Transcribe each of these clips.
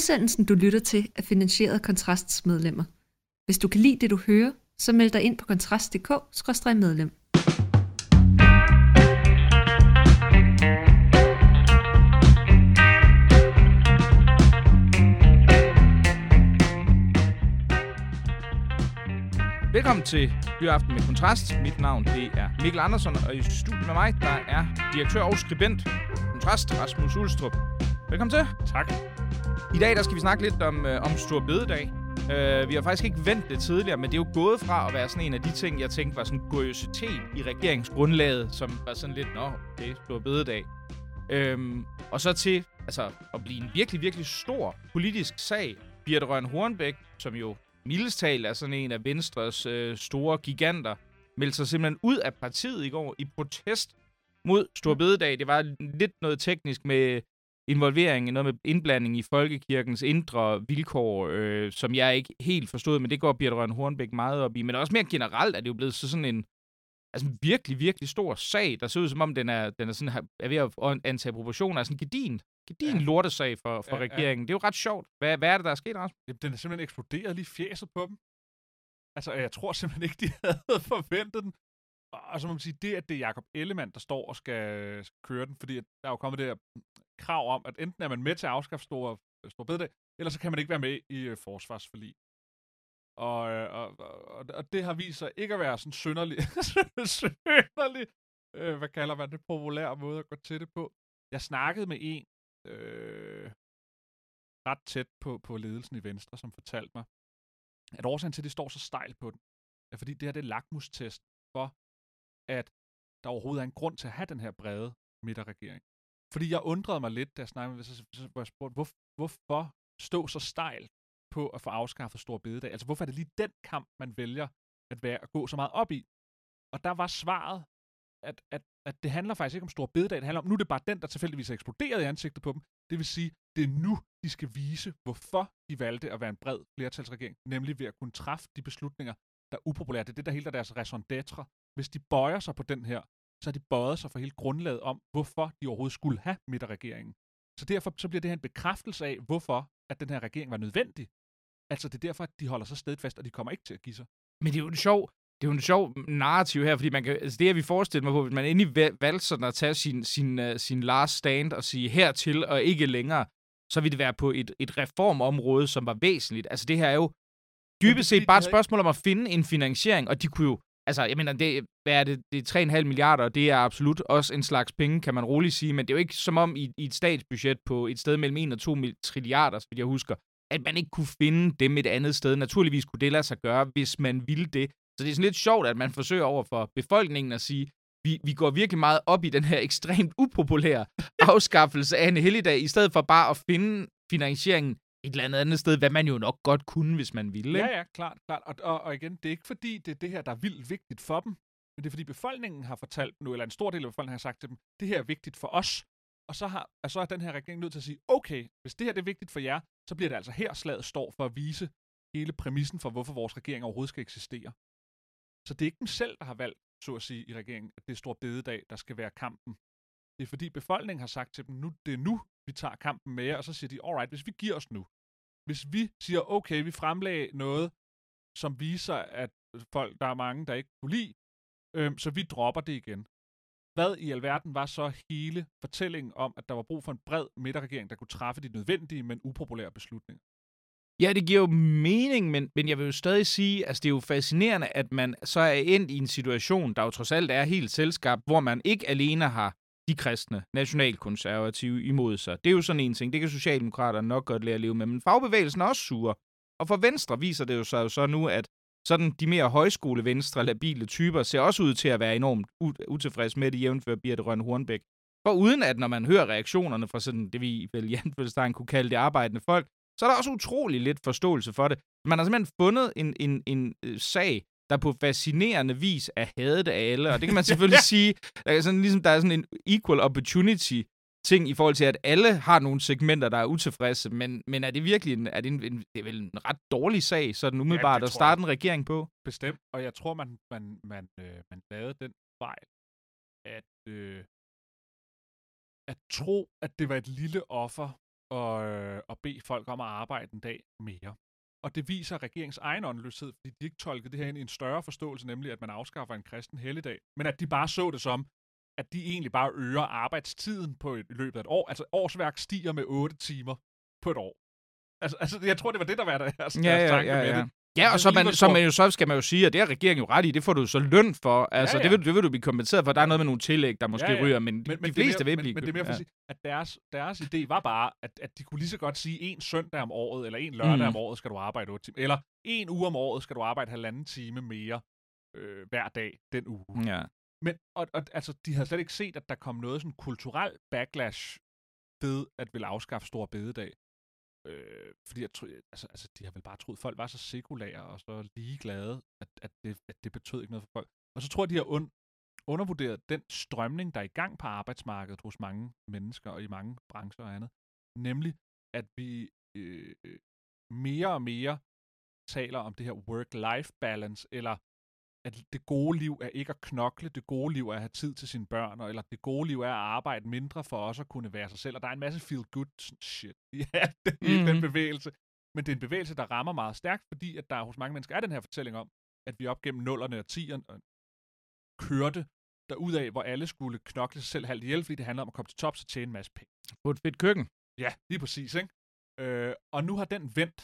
Udsendelsen, du lytter til, er finansieret af Kontrasts medlemmer. Hvis du kan lide det, du hører, så meld dig ind på kontrast.dk-medlem. Velkommen til Byaften med Kontrast. Mit navn det er Mikkel Andersen, og i studiet med mig, der er direktør og skribent Kontrast, Rasmus Ulstrup. Velkommen til. Tak. I dag der skal vi snakke lidt om, øh, om Stor Bededag. Øh, vi har faktisk ikke ventet det tidligere, men det er jo gået fra at være sådan en af de ting, jeg tænkte var sådan en kuriositet i regeringsgrundlaget, som var sådan lidt, nå, okay, Stor Bededag. Øhm, og så til altså, at blive en virkelig, virkelig stor politisk sag. Birte Røn Hornbæk, som jo mildestal er sådan en af Venstres øh, store giganter, meldte sig simpelthen ud af partiet i går i protest mod Stor Bededag. Det var lidt noget teknisk med involvering, noget med indblanding i folkekirkens indre vilkår, øh, som jeg ikke helt forstod, men det går Birte Røn Hornbæk meget op i. Men også mere generelt er det jo blevet så sådan en altså en virkelig, virkelig stor sag, der ser ud som om, den er, den er, sådan, er ved at antage proportioner sådan en gedin, gedin ja. lortesag for, for ja, regeringen. Ja. Det er jo ret sjovt. Hvad, hvad er det, der er sket, Rasmus? Jamen, den er simpelthen eksploderet lige fjeset på dem. Altså, jeg tror simpelthen ikke, de havde forventet den. Og så må man sige, det at det er Jacob Ellemann, der står og skal, skal køre den, fordi der er jo kommet det her krav om, at enten er man med til at afskaffe store, store bededag, eller så kan man ikke være med i øh, forsvarsforlig. Og, øh, og, og, og det har vist sig ikke at være sådan synderlig, synderlig øh, hvad kalder man det, populær måde at gå til det på. Jeg snakkede med en øh, ret tæt på, på ledelsen i Venstre, som fortalte mig, at årsagen til, at det står så stejlt på den, er fordi det her det er lakmustest for, at der overhovedet er en grund til at have den her brede midterregering. Fordi jeg undrede mig lidt, da jeg snakkede med, hvor jeg spurgte, hvor, hvorfor stå så stejlt på at få afskaffet Stor Bededag? Altså, hvorfor er det lige den kamp, man vælger at, være, at gå så meget op i? Og der var svaret, at, at, at det handler faktisk ikke om Stor Bededag, det handler om, nu er det bare den, der tilfældigvis er eksploderet i ansigtet på dem. Det vil sige, det er nu, de skal vise, hvorfor de valgte at være en bred flertalsregering, nemlig ved at kunne træffe de beslutninger, der er upopulære. Det er det, der hele deres raison d'être. Hvis de bøjer sig på den her, så har de bøjet sig for hele grundlaget om, hvorfor de overhovedet skulle have midterregeringen. Så derfor så bliver det her en bekræftelse af, hvorfor at den her regering var nødvendig. Altså det er derfor, at de holder sig stedfast, og de kommer ikke til at give sig. Men det er jo en sjov, det er jo en sjov narrativ her, fordi man kan, altså det har vi forestillet mig på, hvis man endelig valgte sådan at tage sin, sin, uh, sin last stand og sige hertil og ikke længere, så vil det være på et, et reformområde, som var væsentligt. Altså det her er jo dybest set bare et spørgsmål om at finde en finansiering, og de kunne jo altså, jeg mener, det, hvad er det, det er 3,5 milliarder, og det er absolut også en slags penge, kan man roligt sige, men det er jo ikke som om i, i et statsbudget på et sted mellem 1 og 2 trilliarder, så jeg husker, at man ikke kunne finde dem et andet sted. Naturligvis kunne det lade sig gøre, hvis man ville det. Så det er sådan lidt sjovt, at man forsøger over for befolkningen at sige, vi, vi går virkelig meget op i den her ekstremt upopulære afskaffelse af en helligdag, i stedet for bare at finde finansieringen et eller andet andet sted, hvad man jo nok godt kunne, hvis man ville. Ja, ja, klart. klart. Og, og, og igen, det er ikke fordi, det er det her, der er vildt vigtigt for dem, men det er fordi befolkningen har fortalt nu, eller en stor del af befolkningen har sagt til dem, det her er vigtigt for os. Og så, har, og så er den her regering nødt til at sige, okay, hvis det her det er vigtigt for jer, så bliver det altså her, slaget står for at vise hele præmissen for, hvorfor vores regering overhovedet skal eksistere. Så det er ikke dem selv, der har valgt, så at sige, i regeringen, at det er stor bededag, der skal være kampen. Det er fordi befolkningen har sagt til dem, nu det er nu, vi tager kampen med jer, og så siger de, alright, hvis vi giver os nu, hvis vi siger, okay, vi fremlagde noget, som viser, at folk, der er mange, der ikke kunne lide, øhm, så vi dropper det igen. Hvad i alverden var så hele fortællingen om, at der var brug for en bred midterregering, der kunne træffe de nødvendige, men upopulære beslutninger? Ja, det giver jo mening, men, men jeg vil jo stadig sige, at altså, det er jo fascinerende, at man så er endt i en situation, der jo trods alt er helt selskab, hvor man ikke alene har de kristne, nationalkonservative imod sig. Det er jo sådan en ting. Det kan Socialdemokraterne nok godt lære at leve med. Men fagbevægelsen er også sure. Og for Venstre viser det jo sig jo så nu, at sådan de mere højskole-venstre labile typer ser også ud til at være enormt utilfredse med det, jævnfører Birte Røn Hornbæk. For uden at, når man hører reaktionerne fra sådan det, vi vel Jan kunne kalde det arbejdende folk, så er der også utrolig lidt forståelse for det. Man har simpelthen fundet en, en, en øh, sag, der på fascinerende vis er hadet af alle. Og det kan man selvfølgelig sige, der er, sådan, ligesom, der er sådan en equal opportunity ting i forhold til, at alle har nogle segmenter, der er utilfredse, men, men er det virkelig en, er det, en, en, det er vel en ret dårlig sag, sådan umiddelbart, ja, at starte en regering på? Bestemt, og jeg tror, man, man, man, øh, man lavede den fejl, at, øh, at tro, at det var et lille offer at, øh, at bede folk om at arbejde en dag mere. Og det viser regeringens egen åndløshed, fordi de ikke tolkede det her ind i en større forståelse, nemlig at man afskaffer en kristen helligdag, men at de bare så det som, at de egentlig bare øger arbejdstiden på et, i løbet af et år. Altså årsværk stiger med 8 timer på et år. Altså, altså jeg tror, det var det, der var der. Altså, Ja, ja, ja, ja. Ja, og så, man, så, man jo, så skal man jo sige, at det har regeringen jo ret i, det får du så løn for. Altså, Ja, ja, ja. ja. Det, vil, det vil du blive kompenseret for. Der er noget med nogle tillæg, der måske Ja, ja, ja. ja. ryger, men, Men, men, men de fleste det er mere, vil blive... Men, men det er mere for at sige, at deres, deres idé var bare, at, at de kunne lige så godt sige, en søndag om året, eller en lørdag mm. Om året skal du arbejde 8 timer, eller en uge om året skal du arbejde halvanden time mere øh, hver dag den uge. Ja. Men og, og, altså, de havde slet ikke set, at der kom noget sådan kulturel backlash ved at ville afskaffe stor bededag. Øh, fordi jeg tror, altså, altså, de har vel bare troet, at folk var så sekulære og så ligeglade, at, at, det, at det betød ikke noget for folk. Og så tror jeg, de har und, undervurderet den strømning, der er i gang på arbejdsmarkedet hos mange mennesker og i mange brancher og andet. Nemlig, at vi øh, øh mere og mere taler om det her work-life balance, eller at det gode liv er ikke at knokle, det gode liv er at have tid til sine børn, eller det gode liv er at arbejde mindre for også at kunne være sig selv. Og der er en masse feel-good shit ja, det, i mm-hmm. den bevægelse. Men det er en bevægelse, der rammer meget stærkt, fordi at der hos mange mennesker er den her fortælling om, at vi op gennem nullerne og tierne kørte derudaf, hvor alle skulle knokle sig selv halvt ihjel, fordi det handler om at komme til tops og tjene en masse penge. På et fedt køkken. Ja, lige præcis, ikke? Øh, og nu har den vendt.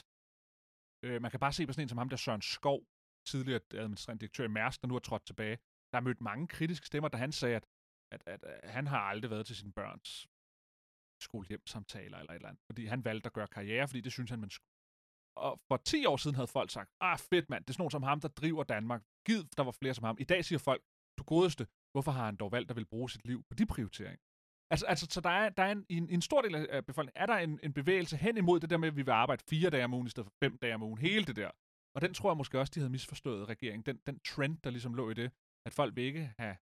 Øh, man kan bare se på sådan en som ham, der Søren Skov, tidligere administrerende direktør i Mærsk, der nu er trådt tilbage. Der har mødt mange kritiske stemmer, da han sagde, at, at, at, at han har aldrig været til sine børns skolehjemsamtaler eller et eller andet, fordi han valgte at gøre karriere, fordi det synes han, man skulle. Og for 10 år siden havde folk sagt, ah fedt mand, det er sådan nogen som ham, der driver Danmark. Gid, der var flere som ham. I dag siger folk, du godeste, hvorfor har han dog valgt at vil bruge sit liv på de prioriteringer? Altså, altså så der er, der er en, en, en stor del af befolkningen, er der en, en bevægelse hen imod det der med, at vi vil arbejde fire dage om ugen i stedet for fem dage om ugen. Hele det der. Og den tror jeg måske også, de havde misforstået regeringen. Den, den trend, der ligesom lå i det, at folk vil ikke have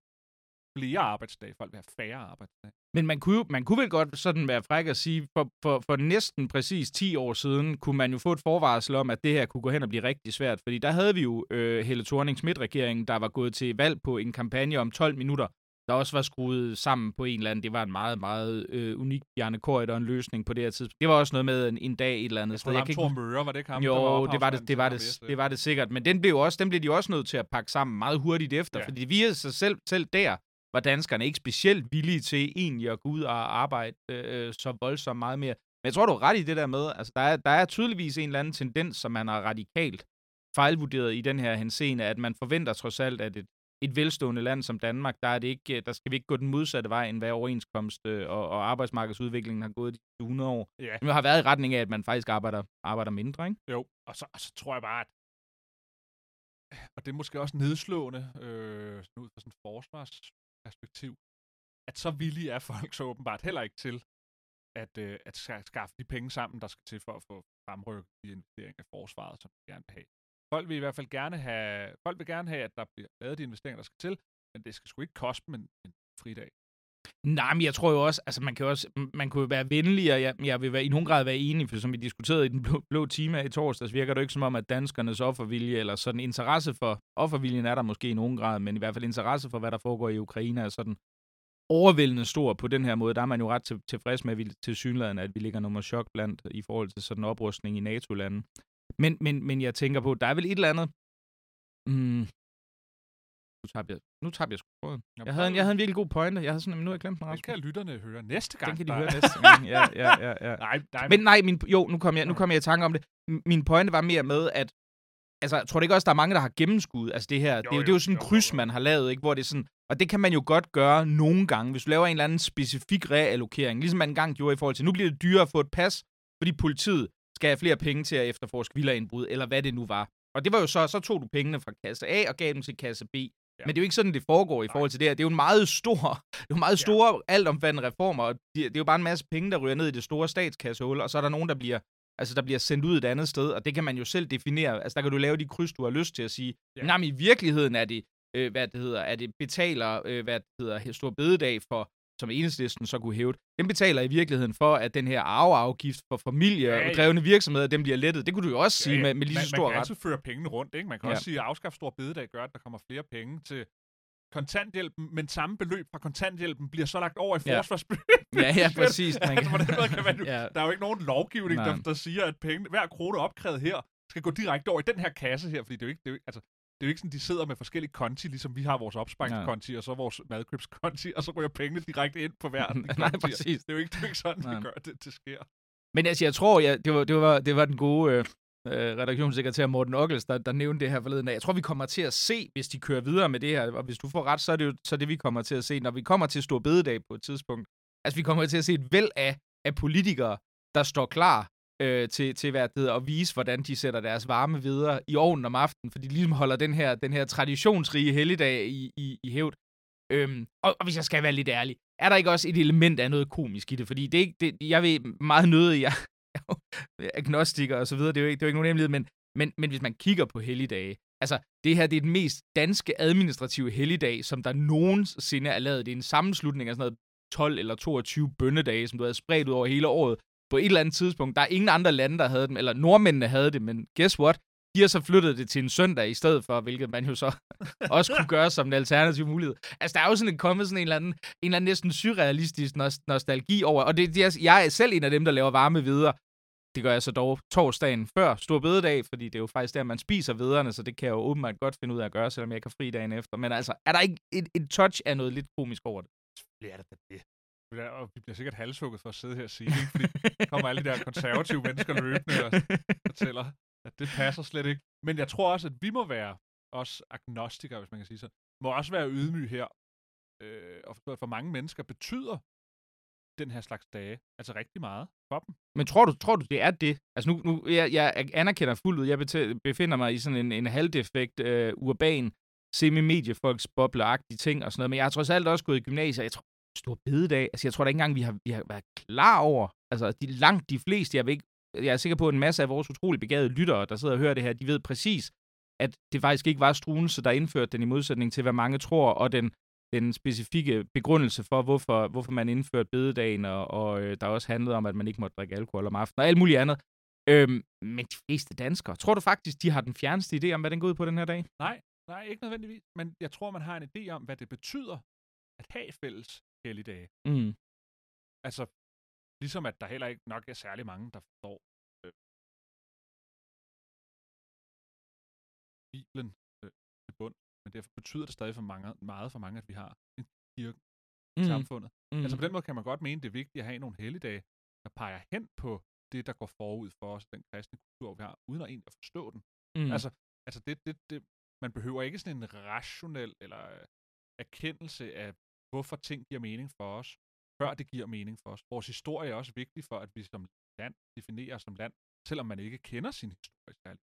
flere arbejdsdage, folk vil have færre arbejdsdage. Men man kunne, jo- man kunne vel godt sådan være fræk at sige, for, for, for næsten præcis 10 år siden, kunne man jo få et forvarsel om, at det her kunne gå hen og blive rigtig svært. Fordi der havde vi jo øh, Helle thorning schmidt regeringen der var gået til valg på en kampagne om 12 minutter, der også var skruet sammen på en eller anden. Det var en meget, meget øh, unik Bjarne Corydon en løsning på det her tidspunkt. Det var også noget med en, en dag et eller andet Jeg sted. tror, Jeg Thor Møre, var det ikke ham, jo, var det var det, det, var det, det var det sikkert. Men den, blev også, den blev de også nødt til at pakke sammen meget hurtigt efter, ja. fordi det virkede sig selv, selv der, var danskerne ikke specielt villige til egentlig at gå ud og arbejde øh, så voldsomt meget mere. Men jeg tror, du er ret i det der med, altså der er, der er tydeligvis en eller anden tendens, som man har radikalt fejlvurderet i den her henseende, at man forventer trods alt, at et, et velstående land som Danmark, der, er det ikke, der skal vi ikke gå den modsatte vej, end hvad overenskomst øh, og, og arbejdsmarkedsudviklingen har gået de sidste 100 år. Ja, Det har været i retning af, at man faktisk arbejder, arbejder mindre, ikke? jo. Og så, og så tror jeg bare, at og det er måske også nedslående, øh, ud fra sådan et forsvarsperspektiv, at så villige er folk så åbenbart heller ikke til at, øh, at ska- skaffe de penge sammen, der skal til for at få fremrykket de investeringer i forsvaret, som de gerne vil have. Folk vil i hvert fald gerne have, folk vil gerne have, at der bliver lavet de investeringer, der skal til, men det skal sgu ikke koste dem en, en fridag. Nej, men jeg tror jo også, altså man kan jo også, man kunne jo være venlig, og jeg, jeg vil være, i nogen grad være enig, for som vi diskuterede i den blå, blå time i torsdags, virker det jo ikke som om, at danskernes offervilje, eller sådan interesse for, offerviljen er der måske i nogen grad, men i hvert fald interesse for, hvad der foregår i Ukraine, er sådan overvældende stor på den her måde. Der er man jo ret til, tilfreds med, at vi til synligheden, at vi ligger nummer chok blandt i forhold til sådan en oprustning i NATO-lande. Men, men, men jeg tænker på, der er vel et eller andet, mm, nu tager jeg, nu tager jeg sgu tråden. Jeg havde, en, jeg havde en virkelig god pointe. Jeg havde sådan, men nu har jeg glemt den, Det Rasmus. kan lytterne høre næste gang. Den kan de høre næste gang. Ja, ja, ja, ja. Nej, nej, Men nej, min, jo, nu kom, jeg, nu kom jeg i tanke om det. Min pointe var mere med, at altså, jeg tror det ikke også, der er mange, der har gennemskud. Altså det her, jo, det, er jo, det er jo sådan en kryds, jo. man har lavet, ikke? hvor det er sådan, og det kan man jo godt gøre nogle gange, hvis du laver en eller anden specifik reallokering, ligesom man engang gjorde i forhold til, nu bliver det dyrere at få et pas, fordi politiet skal have flere penge til at efterforske villaindbrud, eller hvad det nu var. Og det var jo så, så tog du pengene fra kasse A og gav dem til kasse B. Ja. Men det er jo ikke sådan, det foregår i forhold til det her. Det er jo en meget stor, det er jo meget store, ja. altomfattende reformer, og det, det er jo bare en masse penge, der ryger ned i det store statskassehul, og så er der nogen, der bliver, altså, der bliver sendt ud et andet sted, og det kan man jo selv definere. Altså, der kan du lave de kryds, du har lyst til at sige. Ja. Nej, men i virkeligheden er det, øh, hvad det hedder, er det betaler, øh, hvad det hedder, stor bededag for, som enhedslisten så kunne hæve. Den betaler i virkeligheden for, at den her arveafgift for familie Ja, og ja. drevne virksomheder, den bliver lettet. Det kunne du jo også sige med, med lige man, så man stor kan ret. altid føre pengene rundt, ikke? Man kan Ja. også sige, at afskaffe stor bededag gør, at der kommer flere penge til kontanthjælpen, men samme beløb fra kontanthjælpen bliver så lagt over i Ja. forsvarsbeløb. Ja, ja, præcis. Man altså, kan... måde kan man jo, ja. Der er jo ikke nogen lovgivning, der, der siger, at penge, hver krone opkrævet her skal gå direkte over i den her kasse her, fordi det er jo ikke, det er jo ikke, altså, det er jo ikke sådan, de sidder med forskellige konti, ligesom vi har vores opsparingskonti, og så vores madkøbskonti, og så ryger pengene direkte ind på hver de Nej, præcis. Det er jo ikke, det er jo ikke sådan, Nej. vi gør det, det sker. Men altså, jeg tror, ja, det, var, det, var, det var den gode øh, øh, redaktionssekretær Morten Ockels, der, der nævnte det her forleden. Jeg tror, vi kommer til at se, hvis de kører videre med det her, og hvis du får ret, så er det jo så er det, vi kommer til at se, når vi kommer til Stor Bededag på et tidspunkt. Altså, vi kommer til at se et væld af, af politikere, der står klar øh, til, til hvad det hedder, at vise, hvordan de sætter deres varme videre i ovnen om aftenen, fordi de ligesom holder den her, den her traditionsrige helligdag i, i, i hævd. Øhm, og, og hvis jeg skal være lidt ærlig, er der ikke også et element af noget komisk i det? Fordi det er ikke, det, jeg ved meget nødig, jeg er agnostiker og så videre, det er jo ikke, det er jo ikke nogen hemmelighed, men, men, men hvis man kigger på helligdage, altså det her det er den mest danske administrative helligdag, som der nogensinde er lavet. Det er en sammenslutning af sådan noget 12 eller 22 bønnedage, som du havde spredt ud over hele året på et eller andet tidspunkt. Der er ingen andre lande, der havde dem, eller nordmændene havde det, men guess what? De har så flyttet det til en søndag i stedet for, hvilket man jo så også kunne gøre som en alternativ mulighed. Altså, der er jo sådan en, kommet sådan en eller anden, en eller anden næsten surrealistisk nos- nostalgi over, og det, det er, jeg er selv en af dem, der laver varme videre. Det gør jeg så dog torsdagen før Stor Bededag, fordi det er jo faktisk der, man spiser vederne, så det kan jeg jo åbenbart godt finde ud af at gøre, selvom jeg kan fri dagen efter. Men altså, er der ikke et, et touch af noget lidt komisk over det? Det er det. Ja, Og vi bliver sikkert halshugget for at sidde her og sige det, fordi der kommer alle de der konservative mennesker løbende og fortæller, at det passer slet ikke. Men jeg tror også, at vi må være os agnostikere, hvis man kan sige sådan, må også være ydmyge her. Øh, og forstå, at for mange mennesker betyder den her slags dage altså rigtig meget for dem. Men tror du, tror du det er det? Altså nu, nu jeg, jeg anerkender fuldt ud, jeg befinder mig i sådan en, en halvdefekt, øh, urban, semi-mediefolks bobleagtige ting og sådan noget, men jeg har trods alt også gået i gymnasiet, jeg tror, stor bededag, altså jeg tror da ikke engang, vi har, vi har været klar over, altså de langt de fleste, jeg, vil ikke, jeg er sikker på, at en masse af vores utrolig begavede lyttere, der sidder og hører det her, de ved præcis, at det faktisk ikke var Struense, der indførte den i modsætning til, hvad mange tror, og den, den specifikke begrundelse for, hvorfor, hvorfor man indførte bededagen, og, og øh, der også handlede om, at man ikke måtte drikke alkohol om aftenen, og alt muligt andet. Øhm, men de fleste danskere, tror du faktisk, de har den fjerneste idé om, hvad den går ud på den her dag? Nej, nej, ikke nødvendigvis. Men jeg tror, man har en idé om, hvad det betyder at have fælles helligdage. Mm. Altså, ligesom at der heller ikke nok er særlig mange, der forstår øh, Bibelen øh, til bund. Men derfor betyder det stadig for mange, meget for mange, at vi har en kirke i Mm. samfundet. Mm. Altså på den måde kan man godt mene, det er vigtigt at have nogle helligdage, der peger hen på det, der går forud for os, den kristne kultur, vi har, uden at egentlig at forstå den. mm. Altså, altså det, det, det, man behøver ikke sådan en rationel eller erkendelse af, hvorfor ting giver mening for os, før det giver mening for os. Vores historie er også vigtig for, at vi som land definerer som land, selvom man ikke kender sin historie særligt.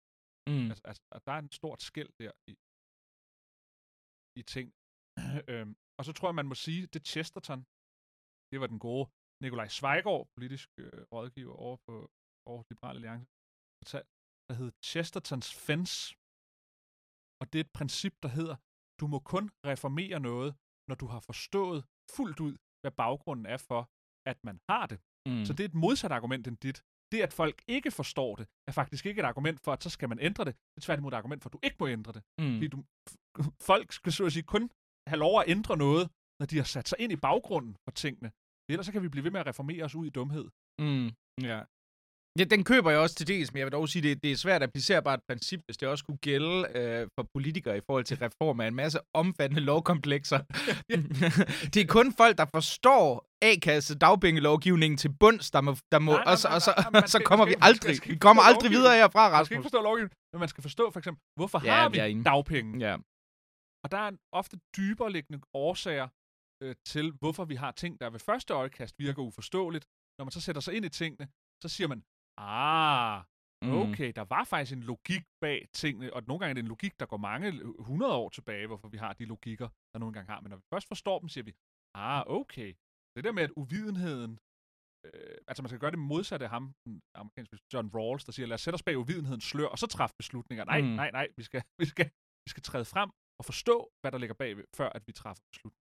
mm. Altså, altså, og der er en stort skæld der i, i ting. øhm, og så tror jeg, man må sige, det Chesterton, det var den gode Nikolaj Zweigård, politisk øh, rådgiver over på Aarhus Liberale Alliance, der hed Chestertons Fence. Og det er et princip, der hedder, du må kun reformere noget, når du har forstået fuldt ud, hvad baggrunden er for, at man har det. Mm. Så det er et modsat argument end dit. Det, at folk ikke forstår det, er faktisk ikke et argument for, at så skal man ændre det. Det er tværtimod et argument for, at du ikke må ændre det. mm. Fordi du, folk skal så at sige kun have lov at ændre noget, når de har sat sig ind i baggrunden for tingene. Ellers så kan vi blive ved med at reformere os ud i dumhed. Mm, ja. Ja. den køber jeg også til dels, men jeg vil dog sige, det, det er svært at applicere bare et princip, hvis det også kunne gælde øh, for politikere i forhold til reform af en masse omfattende lovkomplekser. det er kun folk, der forstår A-kasse dagpengelovgivningen til bunds, der må, der må Nej, nej, og, så, og så, nej, så kommer vi aldrig, vi kommer aldrig videre herfra, Man skal ikke Rasmus. forstå lovgivningen, men man skal forstå for eksempel, hvorfor Ja, har vi dagpenge? Ja. Og der er en ofte dybere liggende årsager øh, til, hvorfor vi har ting, der ved første øjekast virker uforståeligt. Når man så sætter sig ind i tingene, så siger man, ah, Mm. okay, der var faktisk en logik bag tingene, og nogle gange er det en logik, der går mange hundrede år tilbage, hvorfor vi har de logikker, der nogle gange har. Men når vi først forstår dem, siger vi, ah, okay. Det der med, at uvidenheden, øh, altså man skal gøre det modsatte af ham, den amerikanske John Rawls, der siger, lad os sætte os bag uvidenhedens slør, og så træffe beslutninger. Nej, mm. nej, nej, vi skal, vi, skal, vi skal træde frem og forstå, hvad der ligger bag, før at vi træffer beslutninger.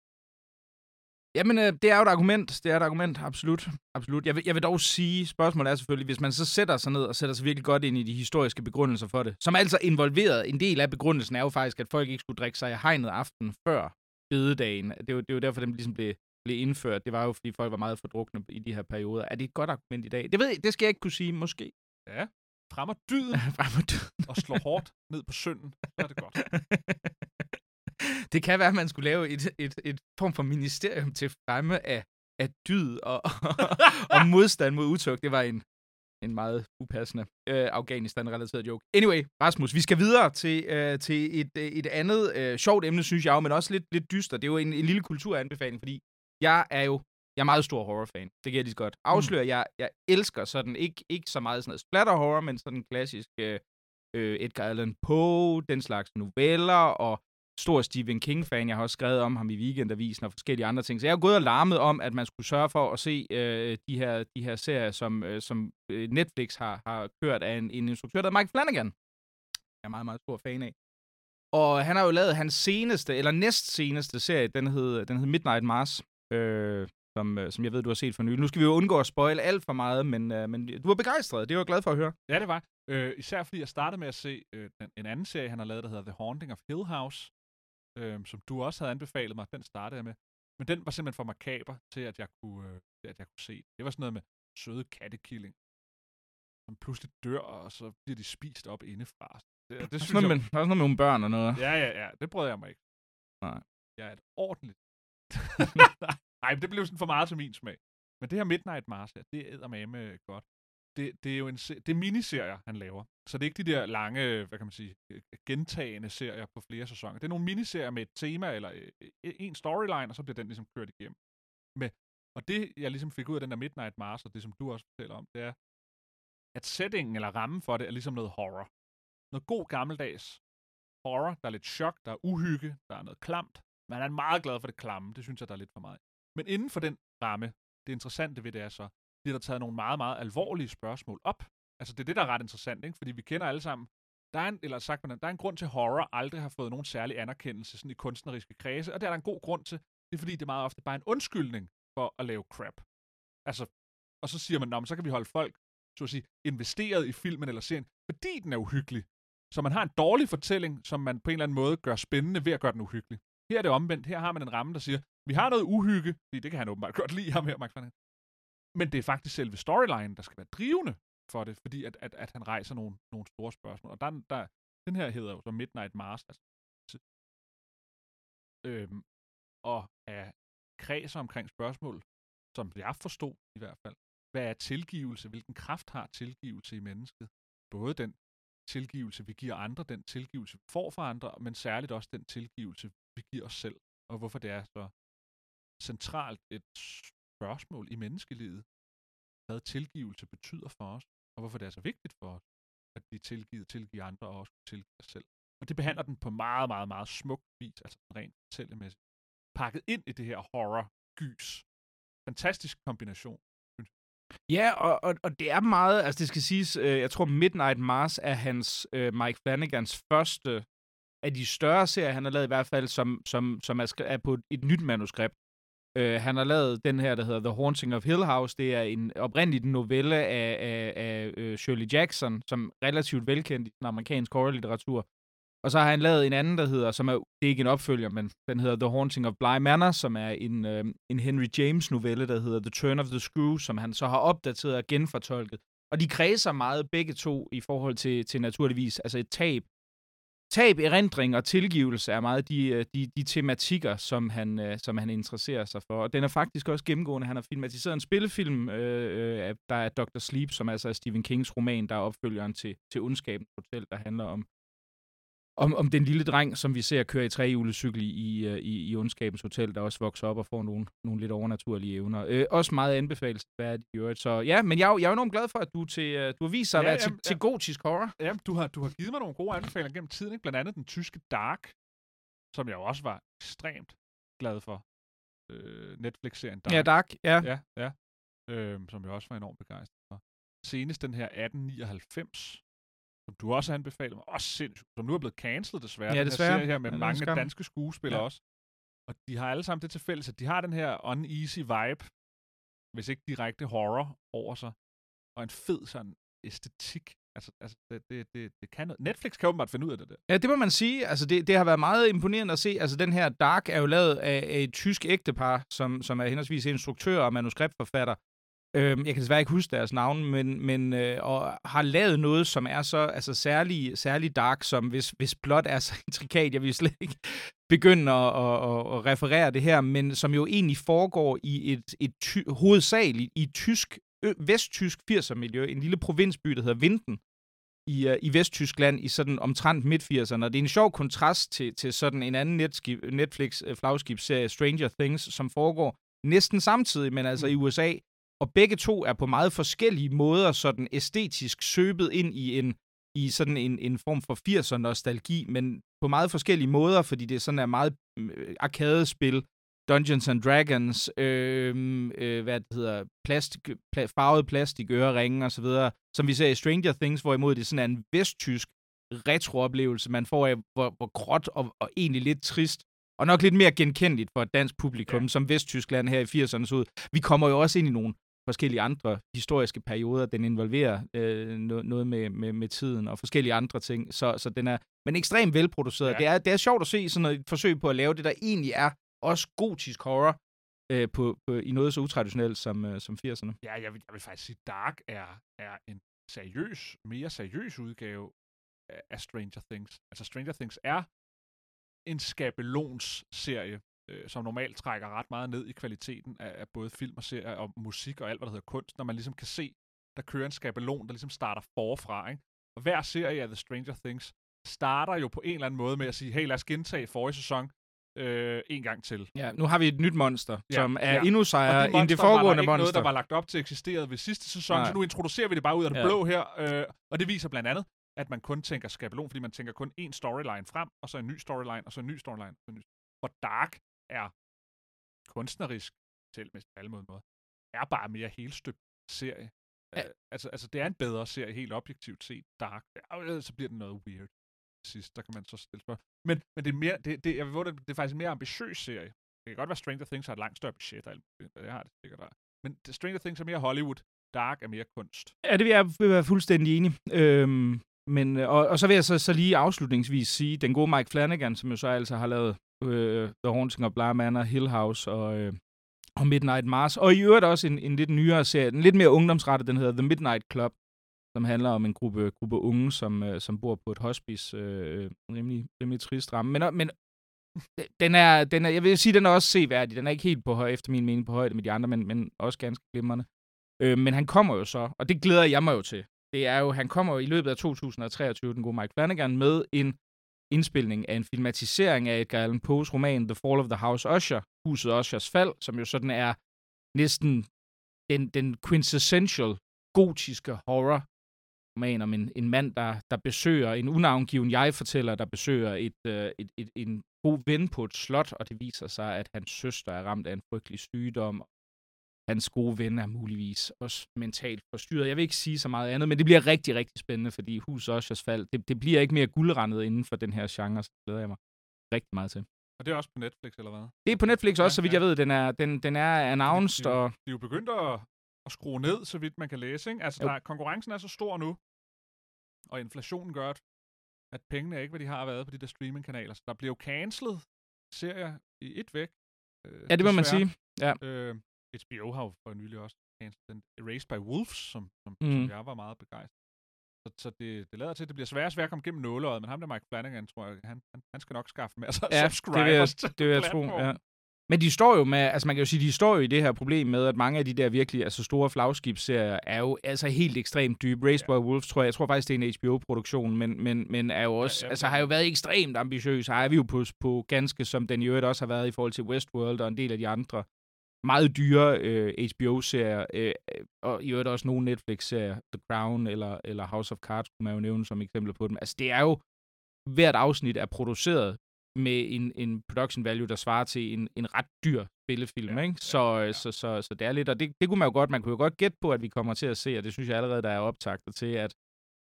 Jamen, øh, det er jo et argument. Det er et argument, absolut. absolut. Jeg, vil, jeg vil dog sige, spørgsmålet er selvfølgelig, hvis man så sætter sig ned og sætter sig virkelig godt ind i de historiske begrundelser for det, som altså involveret, en del af begrundelsen er jo faktisk, at folk ikke skulle drikke sig i hegnet aften før bededagen. Det var, det var derfor, den ligesom blev, blev indført. Det var jo, fordi folk var meget fordrukne i de her perioder. Er det et godt argument i dag? Det ved jeg, det skal jeg ikke kunne sige, måske. Ja, fremmer dyden Frem og død. og slår hårdt ned på synden, så er det godt. det kan være, at man skulle lave et, et, et form for ministerium til fremme af, af dyd og, og modstand mod utugt. Det var en, en meget upassende øh, Afghanistan-relateret joke. Anyway, Rasmus, vi skal videre til, øh, til et, øh, et andet øh, sjovt emne, synes jeg jo, men også lidt, lidt dyster. Det er jo en, en lille kulturanbefaling, fordi jeg er jo jeg er meget stor horrorfan. Det kan jeg lige godt afsløre. Mm. Jeg, jeg elsker sådan, ikke, ikke så meget sådan noget splatter horror, men sådan klassisk øh, øh, Edgar Allan Poe, den slags noveller, og stor Stephen King-fan. Jeg har også skrevet om ham i Weekendavisen og forskellige andre ting. Så jeg har gået og larmet om, at man skulle sørge for at se øh, de, her, de her serier, som, øh, som øh, Netflix har, har kørt af en, en instruktør, der hedder Mike Flanagan. Jeg er meget, meget stor fan af. Og han har jo lavet hans seneste, eller næst seneste serie, den hed, den hed Midnight Mars, øh, som, øh, som jeg ved, du har set for nylig. Nu skal vi jo undgå at spoile alt for meget, men, øh, men du var begejstret. Det var jeg glad for at høre. Ja, det var. Øh, især fordi jeg startede med at se øh, en anden serie, han har lavet, der hedder The Haunting of Hill House, øh, som du også havde anbefalet mig. Den startede jeg med. Men den var simpelthen for makaber til, at jeg kunne, øh, at jeg kunne se. Det var sådan noget med søde kattekilling, som pludselig dør, og så bliver de spist op indefra. Det, det Det synes jeg... noget, med, også noget med nogle børn og noget. Ja, ja, ja. Det brød jeg mig ikke. Nej. Jeg er et ordentligt. Nej, men det blev sådan for meget til min smag. Men det her Midnight Mars her, det er med godt. Det, det er jo en, det er miniserier, han laver. Så det er ikke de der lange, hvad kan man sige, gentagende serier på flere sæsoner. Det er nogle miniserier med et tema eller øh, øh, en storyline, og så bliver den ligesom kørt igennem. Med, og det, jeg ligesom fik ud af den der Midnight Mars, og det som du også fortæller om, det er, at settingen eller rammen for det er ligesom noget horror. Noget god gammeldags horror. Der er lidt chok, der er uhygge, der er noget klamt. Man er meget glad for det klamme. Det synes jeg, der er lidt for meget. Men inden for den ramme, det interessante ved det er så, bliver der taget nogle meget, meget alvorlige spørgsmål op. Altså, det er det, der er ret interessant, ikke? Fordi vi kender alle sammen, der er en, eller sagt man, der er en grund til, at horror aldrig har fået nogen særlig anerkendelse sådan i kunstneriske kredse, og det er der en god grund til. Det er fordi, det er meget ofte bare en undskyldning for at lave crap. Altså, og så siger man, men så kan vi holde folk, så at sige, investeret i filmen eller serien, fordi den er uhyggelig. Så man har en dårlig fortælling, som man på en eller anden måde gør spændende ved at gøre den uhyggelig. Her er det omvendt. Her har man en ramme, der siger, vi har noget uhygge, fordi det kan han åbenbart godt lide ham her, Mark Flanagan. Men det er faktisk selve storyline, der skal være drivende for det, fordi at, at, at han rejser nogle, nogle store spørgsmål. Og der, der, den her hedder jo så Midnight Mars, altså, øhm, og er kredser omkring spørgsmål, som jeg forstod i hvert fald. Hvad er tilgivelse? Hvilken kraft har tilgivelse i mennesket? Både den tilgivelse, vi giver andre, den tilgivelse, vi får fra andre, men særligt også den tilgivelse, vi giver os selv. Og hvorfor det er så centralt et spørgsmål i menneskelivet, hvad tilgivelse betyder for os, og hvorfor det er så vigtigt for os, at vi tilgiver, tilgiver andre og også tilgive os selv. Og det behandler den på meget, meget, meget smuk vis, altså rent fortællemæssigt. Pakket ind i det her horror-gys. Fantastisk kombination. Ja, og, og, og det er meget, altså det skal siges, øh, jeg tror Midnight Mars er hans, øh, Mike Flanagans første af de større serier, han har lavet i hvert fald, som, som, som er, er på et nyt manuskript. Øh, han har lavet den her, der hedder The Haunting of Hill House. Det er en oprindeligt en novelle af, af, af øh, Shirley Jackson, som er relativt velkendt i den amerikanske horrorlitteratur. Og så har han lavet en anden, der hedder, som er, det er ikke en opfølger, men den hedder The Haunting of Bly Manor, som er en, øh, en Henry James novelle, der hedder The Turn of the Screw, som han så har opdateret og genfortolket. Og de kredser meget begge to i forhold til, til naturligvis, altså et tab. Tab, erindring og tilgivelse er meget de, øh, de, de tematikker, som han, øh, som han interesserer sig for. Og den er faktisk også gennemgående. Han har filmatiseret en spillefilm, øh, øh der er Dr. Sleep, som altså er Stephen Kings roman, der er opfølgeren til, til Ondskabens Hotel, der handler om, om, om den lille dreng, som vi ser køre i trehjulecykel i, øh, i, i Ondskabens Hotel, der også vokser op og får nogle, nogle lidt overnaturlige evner. Øh, også meget anbefalesværdigt i øvrigt. Så ja, men jeg, er jeg er jo enormt glad for, at du, til, øh, du har vist sig at Ja, være til, jamen, til ja. gotisk horror. Ja, du har, du har givet mig nogle gode anbefalinger gennem tiden, ikke? blandt andet den tyske Dark, som jeg jo også var ekstremt glad for. Øh, Netflix-serien Dark. Ja, Dark. Ja. Ja, ja. Øhm, som jeg også var enormt begejstret for. Senest den her 1899, som du også anbefaler mig, også sindssygt, som nu er blevet cancelled desværre. Ja, den desværre. Her serie her med Ja, mange skam. danske skuespillere Ja. også. Og de har alle sammen det til fælles, at de har den her uneasy vibe, hvis ikke direkte horror over sig, og en fed sådan æstetik Altså, altså det, det, det, det kan noget. Netflix kan åbenbart finde ud af det der. Ja, det må man sige. Altså, det, det har været meget imponerende at se. Altså, den her Dark er jo lavet af, af et tysk ægtepar, som, som er henholdsvis instruktør og manuskriptforfatter. Øhm, jeg kan desværre ikke huske deres navn, men, men øh, og har lavet noget, som er så altså, særlig, særlig dark, som hvis, hvis plot er så intrikat, jeg vil slet ikke begynde at, at, at, at referere det her, men som jo egentlig foregår i et, et ty, hovedsageligt i tysk, ø, vesttysk 80'er-miljø, en lille provinsby, der hedder Vinden, i, uh, i Vesttyskland i sådan omtrent midt-80'erne. Og det er en sjov kontrast til, til sådan en anden Netflix-flagskibsserie, Stranger Things, som foregår næsten samtidig, men altså mm. i USA, og begge to er på meget forskellige måder sådan æstetisk søbet ind i en i sådan en, en form for 80'er nostalgi, men på meget forskellige måder, fordi det sådan er meget øh, arkadespil, Dungeons and Dragons, øh, øh, hvad det hedder, plastik, pla, farvet plastik, øreringe og så videre, som vi ser i Stranger Things, hvorimod det sådan er en vesttysk retrooplevelse, man får af, hvor, hvor gråt og, og egentlig lidt trist, og nok lidt mere genkendeligt for et dansk publikum, ja. som Vesttyskland her i 80'erne så ud. Vi kommer jo også ind i nogle forskellige andre historiske perioder. Den involverer øh, noget med, med, med tiden og forskellige andre ting. Så, så den er men ekstremt velproduceret. Ja. Det, er, det er sjovt at se sådan et forsøg på at lave det, der egentlig er også gotisk horror øh, på, på, i noget så utraditionelt som, øh, som 80'erne. Ja, jeg vil, jeg vil faktisk sige, Dark er, er en seriøs, mere seriøs udgave af, Stranger Things. Altså Stranger Things er en skabelons-serie, øh, som normalt trækker ret meget ned i kvaliteten af, af både film og serier og musik og alt, hvad der hedder kunst, når man ligesom kan se, der kører en skabelon, der ligesom starter forfra. Ikke? Og hver serie af The Stranger Things starter jo på en eller anden måde med at sige, hey, lad os gentage forrige sæson øh, en gang til. Ja, nu har vi et nyt monster, ja, som er ja. endnu sejere end det foregående var der ikke monster. noget, der var lagt op til eksisterede ved sidste sæson, Nej. så nu introducerer vi det bare ud af det ja. blå her. Øh, og det viser blandt andet, at man kun tænker skabelon, fordi man tænker kun én storyline frem, og så en ny storyline, og så en ny storyline. Og en ny. Hvor Dark er kunstnerisk, selv med alle måder, er bare mere helstøbt serie. Ja. Uh, altså, altså, det er en bedre serie, helt objektivt set. Dark. Ja, så bliver det noget weird sidst. Der kan man så stille spørgsmål. Men, men det er mere, det, det, jeg vil det, det er faktisk en mere ambitiøs serie. Det kan godt være, Stranger Things har et langt større budget, og det har det sikkert der. Men Stranger Things er mere Hollywood, Dark er mere kunst. Ja, det vil jeg, vil være fuldstændig enig. Øhm, men, og, og så vil jeg så, så lige afslutningsvis sige, den gode Mike Flanagan, som jo så altså har lavet øh, The Haunting of Bly Manor, Hill House og, øh, og Midnight Mars. Og i øvrigt også en, en lidt nyere serie, en lidt mere ungdomsrettet, den hedder The Midnight Club, som handler om en gruppe, gruppe unge, som, øh, som bor på et hospice. Øh, rimelig, rimelig trist ramme. Men, men den er, den er, jeg vil sige, den er også seværdig. Den er ikke helt på høj, efter min mening, på højde med de andre, men, men også ganske glimrende. Øh, men han kommer jo så, og det glæder jeg mig jo til. Det er jo, han kommer jo i løbet af 2023, den gode Mike Flanagan, med en indspilning af en filmatisering af Edgar Allan Poes roman The Fall of the House Usher, Huset Ushers fald, som jo sådan er næsten den, den quintessential gotiske horror roman om en, en mand, der, der besøger, en unavngiven jeg-fortæller, der besøger et, øh, et, et, en god ven på et slot, og det viser sig, at hans søster er ramt af en frygtelig sygdom. Hans gode ven er muligvis også mentalt forstyrret. Jeg vil ikke sige så meget andet, men det bliver rigtig, rigtig spændende, fordi Hus Oshers fald, det, det bliver ikke mere guldrendet inden for den her genre, så glæder jeg mig rigtig meget til. Og det er også på Netflix, eller hvad? Det er på Netflix også, ja, så vidt ja. jeg ved. Den er, den, den er announced. De, de, og... de er jo begyndt at, at skrue ned, så vidt man kan læse. Ikke? Altså, der, konkurrencen er så stor nu, og inflationen gør, at pengene er ikke, hvad de har været på de der streamingkanaler. Så der bliver jo cancelet serier i et væk. Øh, ja, det må man sige. Ja. Øh, HBO har jo for nylig også den Erased by Wolves, som, som, mm. som jeg var meget begejstret. Så, så det, det lader til, at det bliver svært svært at komme gennem nåleøjet, men ham der Mike Flanagan, tror jeg, han, han, han skal nok skaffe masser af ja, subscribers det vil jeg, det vil jeg tro, ja. Men de står jo med, altså man kan jo sige, de står jo i det her problem med, at mange af de der virkelig altså store flagskibsserier er jo altså helt ekstremt dybe. Race ja. by Wolves, tror jeg, jeg tror faktisk, det er en HBO-produktion, men, men, men er jo også, ja, ja, altså har jo været ekstremt ambitiøs. Er vi jo på, på ganske, som den i øvrigt også har været i forhold til Westworld og en del af de andre meget dyre øh, HBO-serier, øh, og i øvrigt også nogle Netflix-serier, The Crown eller, eller House of Cards, kunne man jo nævne som eksempel på dem. Altså det er jo, hvert afsnit er produceret med en, en production value, der svarer til en, en ret dyr spillefilm, ja, ikke? Så, ja, ja. Så, så, så det er lidt, og det, det kunne man jo godt, man kunne jo godt gætte på, at vi kommer til at se, og det synes jeg allerede, der er optagter til, at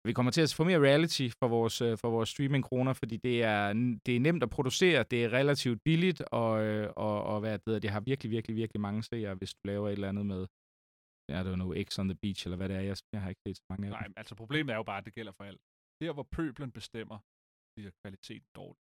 vi kommer til at få mere reality for vores, øh, for vores streaming-kroner, fordi det er, det er nemt at producere, det er relativt billigt, og, øh, og, og hvad det, det har virkelig, virkelig, virkelig mange seere, hvis du laver et eller andet med I don't know, X on the Beach, eller hvad det er. Jeg, jeg har ikke set så mange af Nej, dem. men altså problemet er jo bare, at det gælder for alt. Der, hvor pøblen bestemmer, bliver kvaliteten dårlig.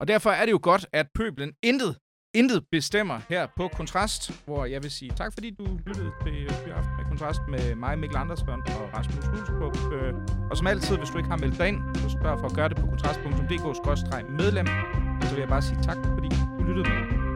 Og derfor er det jo godt, at pøblen intet, intet bestemmer her på Kontrast, hvor jeg vil sige tak, fordi du lyttede til Fyraften med Kontrast med mig, Mikkel Andersson og Rasmus Hulsbuk. Øh, og som altid, hvis du ikke har meldt dig ind, så spørg for at gøre det på kontrast.dk-medlem. Så vil jeg bare sige tak, fordi du lyttede med.